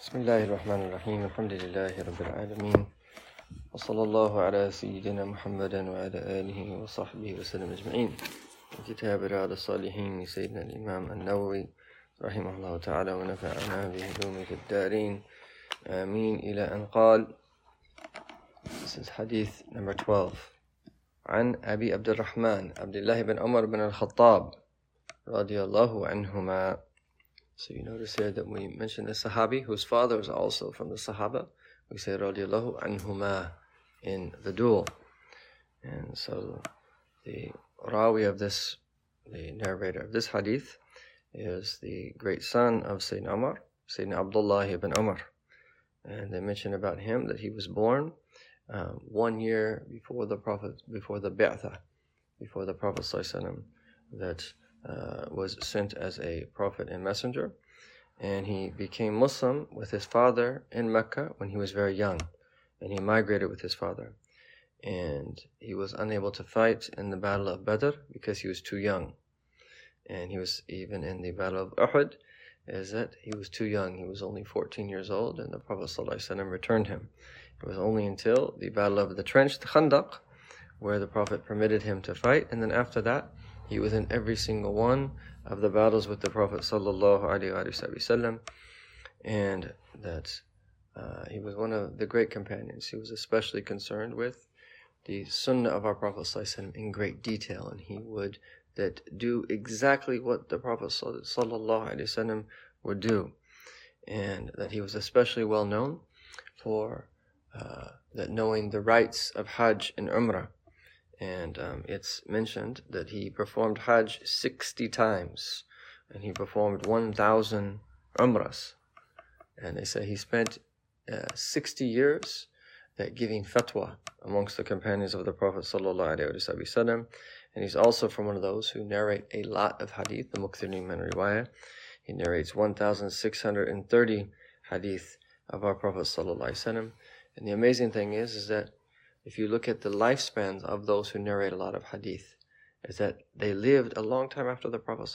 بسم الله الرحمن الرحيم. الحمد لله رب العالمين. وصلى الله على سيدنا محمد وعلى آله وصحبه وسلم أجمعين. كتاب رياض الصالحين لسيدنا الإمام النووي رحمه الله تعالى ونفعنا بعلومه في الدارين. آمين. إلى أن قال This is hadith number 12 عن أبي عبد الرحمن عبد الله بن عمر بن الخطاب رضي الله عنهما. So you notice here that we mention the Sahabi whose father was also from the Sahaba. We say radiallahu anhuma in the dual. And so the Rawi of this, the narrator of this hadith, is the great son of Sayyidina Umar, Sayyidina Abdullah ibn Umar. And they mention about him that he was born um, one year before the Prophet, before the Bi'tha, before the Prophet that uh, was sent as a prophet and messenger. And he became Muslim with his father in Mecca when he was very young. And he migrated with his father. And he was unable to fight in the Battle of Badr because he was too young. And he was even in the Battle of Uhud, is that he was too young. He was only 14 years old, and the Prophet ﷺ returned him. It was only until the Battle of the Trench, the Khandaq, where the Prophet permitted him to fight. And then after that, he was in every single one of the battles with the Prophet sallallahu alaihi wasallam, and that uh, he was one of the great companions. He was especially concerned with the Sunnah of our Prophet sallallahu in great detail, and he would that do exactly what the Prophet sallallahu alaihi wasallam would do, and that he was especially well known for uh, that knowing the rites of Hajj and Umrah and um, it's mentioned that he performed Hajj 60 times and he performed 1,000 Umrahs. And they say he spent uh, 60 years uh, giving fatwa amongst the companions of the Prophet. And he's also from one of those who narrate a lot of hadith, the Muqthirin min Riwayah. He narrates 1,630 hadith of our Prophet. And the amazing thing is, is that if you look at the lifespans of those who narrate a lot of hadith, is that they lived a long time after the Prophet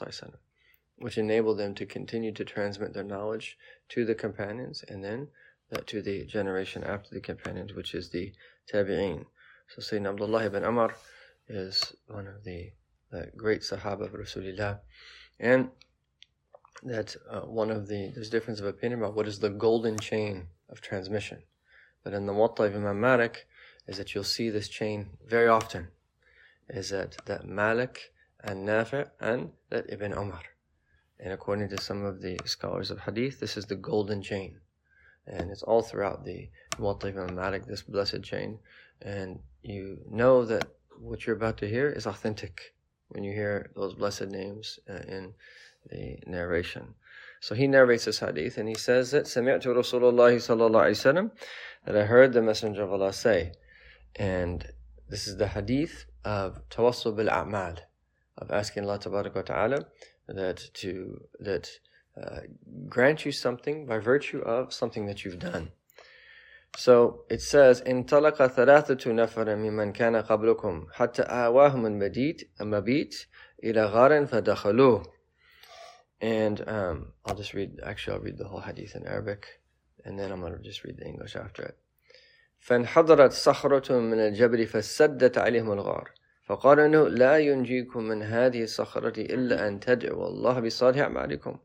which enabled them to continue to transmit their knowledge to the companions and then to the generation after the companions, which is the tabi'een. So Sayyidina Abdullah ibn Amr is one of the, the great Sahaba of Rasulullah. And that uh, one of the, there's difference of opinion about what is the golden chain of transmission. But in the Muwatta of Imam Malik, is that you'll see this chain very often. Is that that Malik and Nafi and that Ibn Umar. And according to some of the scholars of Hadith, this is the golden chain. And it's all throughout the Muwatta Imam Malik, this blessed chain. And you know that what you're about to hear is authentic when you hear those blessed names uh, in the narration. So he narrates this hadith and he says that سمعت رسول الله صلى الله عليه وسلم that I heard the Messenger of Allah say and this is the hadith of tawassul bil a'mal, of asking Allah ta'ala that to that uh, grant you something by virtue of something that you've done. So it says, إن طلق ثلاثة نفر ممن كان قبلكم حتى آواهم المبيت المبيت إلى غار فدخلوه. And um, I'll just read, actually I'll read the whole hadith in Arabic, and then I'm going to just read the English after it. فانحدرت صخرة من الجبل فسدت عليهم الغار. فقال انه لا ينجيكم من هذه الصخرة إلا أن تدعوا الله بصالح أعمالكم.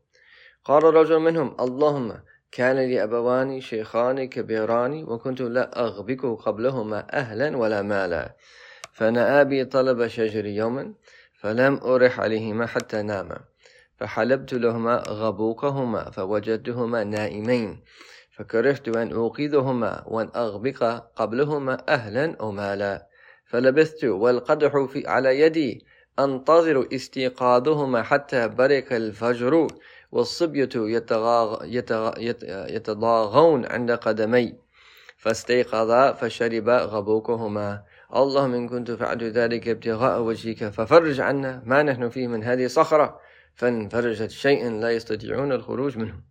قال رجل منهم اللهم كان لي أبوان شيخان كبيران وكنت لا أغبك قبلهما أهلا ولا مالا. فنأى بي طلب شجر يوما فلم أرح عليهما حتى ناما. فحلبت لهما غبوقهما فوجدتهما نائمين. فكرهت أن أوقظهما وأن أغبق قبلهما أهلا أو مالا. فلبثت والقدح في على يدي أنتظر استيقاظهما حتى برق الفجر والصبية يتغاغ يتغ يتضاغون عند قدمي. فاستيقظا فشربا غبوكهما. اللهم إن كنت فعلت ذلك ابتغاء وجهك ففرج عنا ما نحن فيه من هذه الصخرة. فانفرجت شيء لا يستطيعون الخروج منه.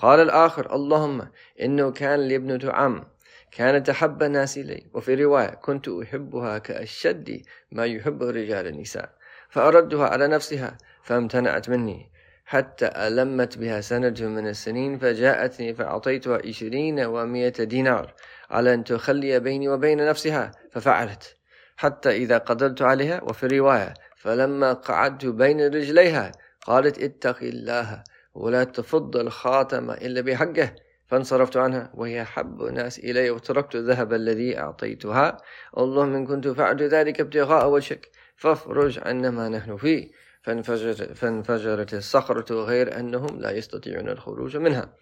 قال الآخر اللهم إنه كان لي ابنة عم كانت أحب الناس إلي. وفي رواية كنت أحبها كأشد ما يحب الرجال النساء. فأردها على نفسها فامتنعت مني. حتى ألمت بها سنة من السنين فجاءتني فأعطيتها عشرين ومائة دينار على أن تخلي بيني وبين نفسها. ففعلت. حتى إذا قدرت عليها وفي رواية فلما قعدت بين رجليها قالت اتق الله ولا تفض الخاتم إلا بحقه فانصرفت عنها وهي حب الناس إلي وتركت الذهب الذي أعطيتها. اللهم إن كنت فعلت ذلك ابتغاء وجهك فافرج عنا ما نحن فيه. فانفجرت, فانفجرت الصخرة غير أنهم لا يستطيعون الخروج منها.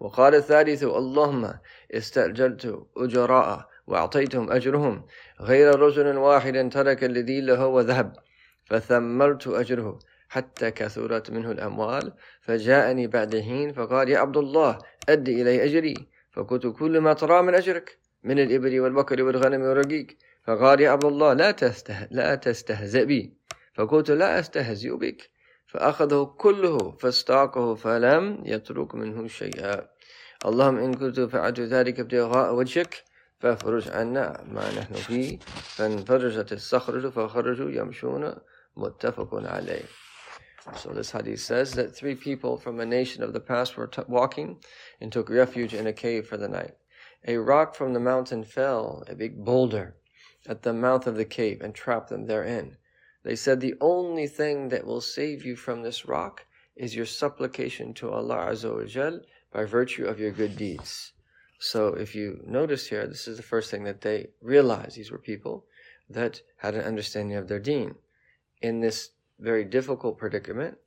وقال الثالث اللهم استأجرت أجراء وأعطيتهم أجرهم. غير رجل واحد ترك الذي له وذهب فثمرت أجره. حتى كثرت منه الأموال. فجاءني بعد حين فقال يا عبد الله أد إلي أجري. فقلت كل ما ترى من أجرك من الإبل والبقر والغنم والرقيق. فقال يا عبد الله لا تسته لا تستهزئ بي فقلت لا أستهزئ بك. فأخذه كله فاستاقه فلم يترك منه شيئا. اللهم إن كنت فعلت ذلك ابتغاء وجهك فافرج عنا ما نحن فيه. فانفرجت الصخرة فخرجوا يمشون متفق عليه. So this hadith says that three people from a nation of the past were walking and took refuge in a cave for the night. A rock from the mountain fell, a big boulder, at the mouth of the cave and trapped them therein. They said, The only thing that will save you from this rock is your supplication to Allah Azza wa Jal by virtue of your good deeds. So if you notice here, this is the first thing that they realized. These were people that had an understanding of their deen. In this very difficult predicament,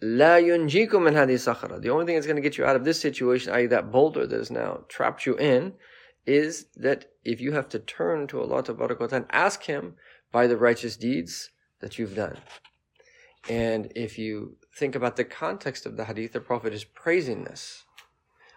La yunjikum min hadi sakhara. The only thing that's going to get you out of this situation, i.e. that boulder that has now trapped you in, is that if you have to turn to Allah Ta'ala and ask Him by the righteous deeds that you've done. And if you think about the context of the hadith, the Prophet is praising this,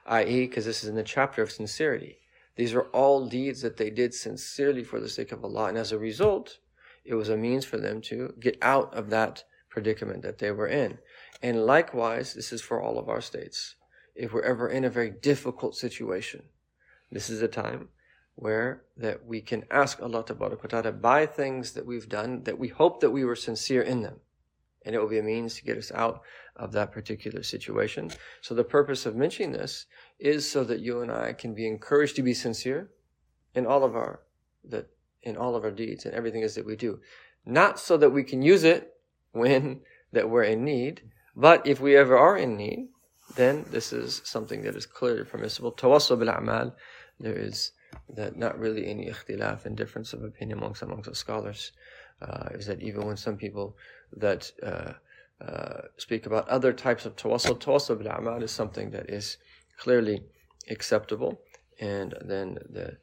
i.e., because this is in the chapter of sincerity. These are all deeds that they did sincerely for the sake of Allah, and as a result, it was a means for them to get out of that predicament that they were in. And likewise, this is for all of our states. If we're ever in a very difficult situation, this is a time where that we can ask Allah to by things that we've done that we hope that we were sincere in them. And it will be a means to get us out of that particular situation. So the purpose of mentioning this is so that you and I can be encouraged to be sincere in all of our that in all of our deeds and everything is that we do. Not so that we can use it when that we're in need, but if we ever are in need, then this is something that is clearly permissible. Tawassul bil a'mal, there is that not really any ikhtilaf and difference of opinion amongst amongst the scholars. Uh, is that even when some people that uh, uh, speak about other types of tawassul, tawassul bil a'mal is something that is clearly acceptable, and then the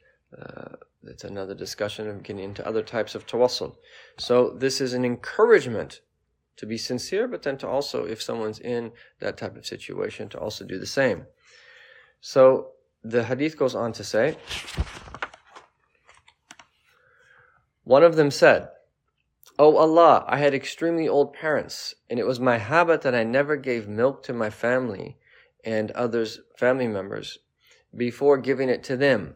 that's another discussion of getting into other types of tawassul. So this is an encouragement to be sincere, but then to also, if someone's in that type of situation, to also do the same. So the hadith goes on to say, one of them said, O oh Allah, I had extremely old parents, and it was my habit that I never gave milk to my family and others, family members, before giving it to them.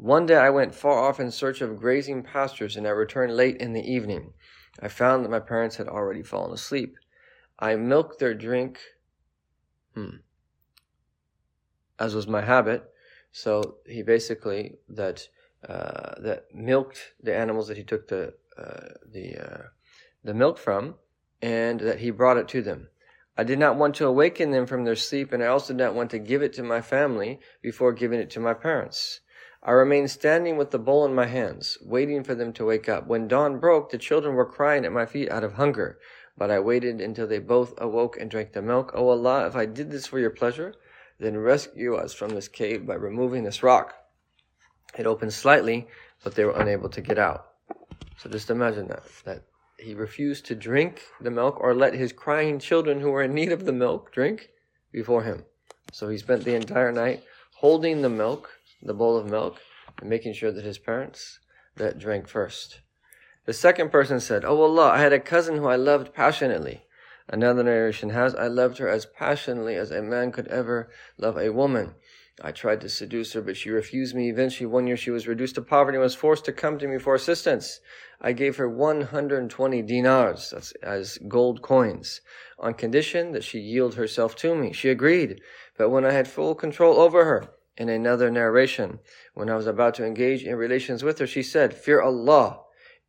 One day I went far off in search of grazing pastures, and I returned late in the evening. I found that my parents had already fallen asleep. I milked their drink, hmm, as was my habit. So he basically that uh, that milked the animals that he took the uh, the uh, the milk from, and that he brought it to them. I did not want to awaken them from their sleep, and I also did not want to give it to my family before giving it to my parents. I remained standing with the bowl in my hands, waiting for them to wake up. When dawn broke, the children were crying at my feet out of hunger, but I waited until they both awoke and drank the milk. O Allah, if I did this for your pleasure, then rescue us from this cave by removing this rock. It opened slightly, but they were unable to get out. So just imagine that, that he refused to drink the milk or let his crying children who were in need of the milk drink before him. So he spent the entire night holding the milk the bowl of milk and making sure that his parents that drank first. The second person said, Oh Allah, I had a cousin who I loved passionately. Another narration has, I loved her as passionately as a man could ever love a woman. I tried to seduce her, but she refused me. Eventually, one year she was reduced to poverty and was forced to come to me for assistance. I gave her 120 dinars, that's as gold coins, on condition that she yield herself to me. She agreed, but when I had full control over her, in another narration, when I was about to engage in relations with her, she said, Fear Allah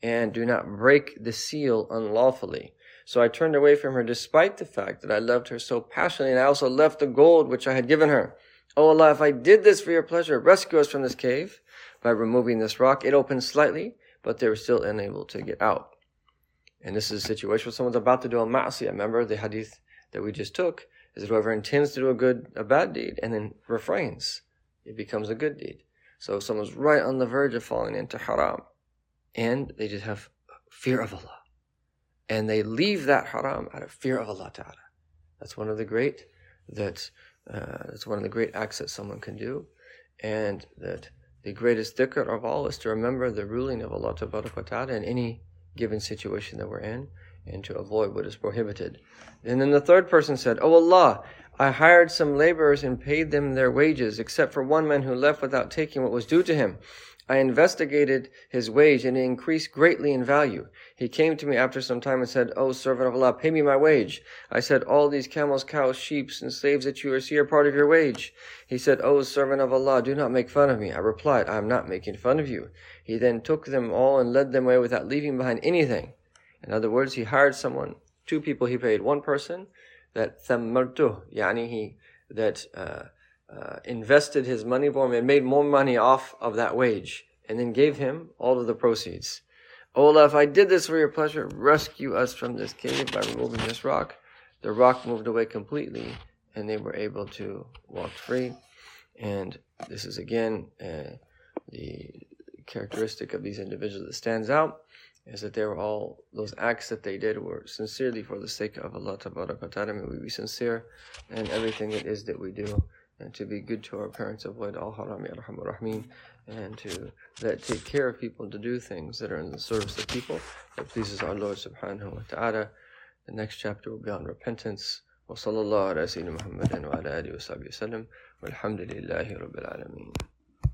and do not break the seal unlawfully. So I turned away from her despite the fact that I loved her so passionately and I also left the gold which I had given her. O oh Allah, if I did this for your pleasure, rescue us from this cave by removing this rock. It opened slightly, but they were still unable to get out. And this is a situation where someone's about to do a ma'asiyah. Remember the hadith that we just took is that whoever intends to do a good, a bad deed and then refrains, it becomes a good deed. So if someone's right on the verge of falling into haram and they just have fear of Allah and they leave that haram out of fear of Allah Ta'ala. That's one of the great, that uh, that's one of the great acts that someone can do, and that the greatest dhikr of all is to remember the ruling of Allah Ta'ala in any given situation that we're in, and to avoid what is prohibited. And then the third person said, Oh Allah, I hired some laborers and paid them their wages, except for one man who left without taking what was due to him. I investigated his wage and it increased greatly in value. He came to me after some time and said, O servant of Allah, pay me my wage. I said, all these camels, cows, sheep, and slaves that you see are part of your wage. He said, O servant of Allah, do not make fun of me. I replied, I am not making fun of you. He then took them all and led them away without leaving behind anything. In other words, he hired someone, two people he paid, one person that thammartuh, yani he, that, uh, uh, invested his money for him and made more money off of that wage and then gave him all of the proceeds. O Allah, if I did this for your pleasure, rescue us from this cave by removing this rock. The rock moved away completely and they were able to walk free. And this is again uh, the characteristic of these individuals that stands out is that they were all those acts that they did were sincerely for the sake of Allah Ta'ala. May we be sincere in everything it is that we do and to be good to our parents, avoid all haram, ya rahman and to that take care of people, to do things that are in the service of people that pleases our Lord subhanahu wa ta'ala. The next chapter will be on repentance. وصلى الله على سيدنا محمد وعلى آله وصحبه وسلم والحمد لله رب العالمين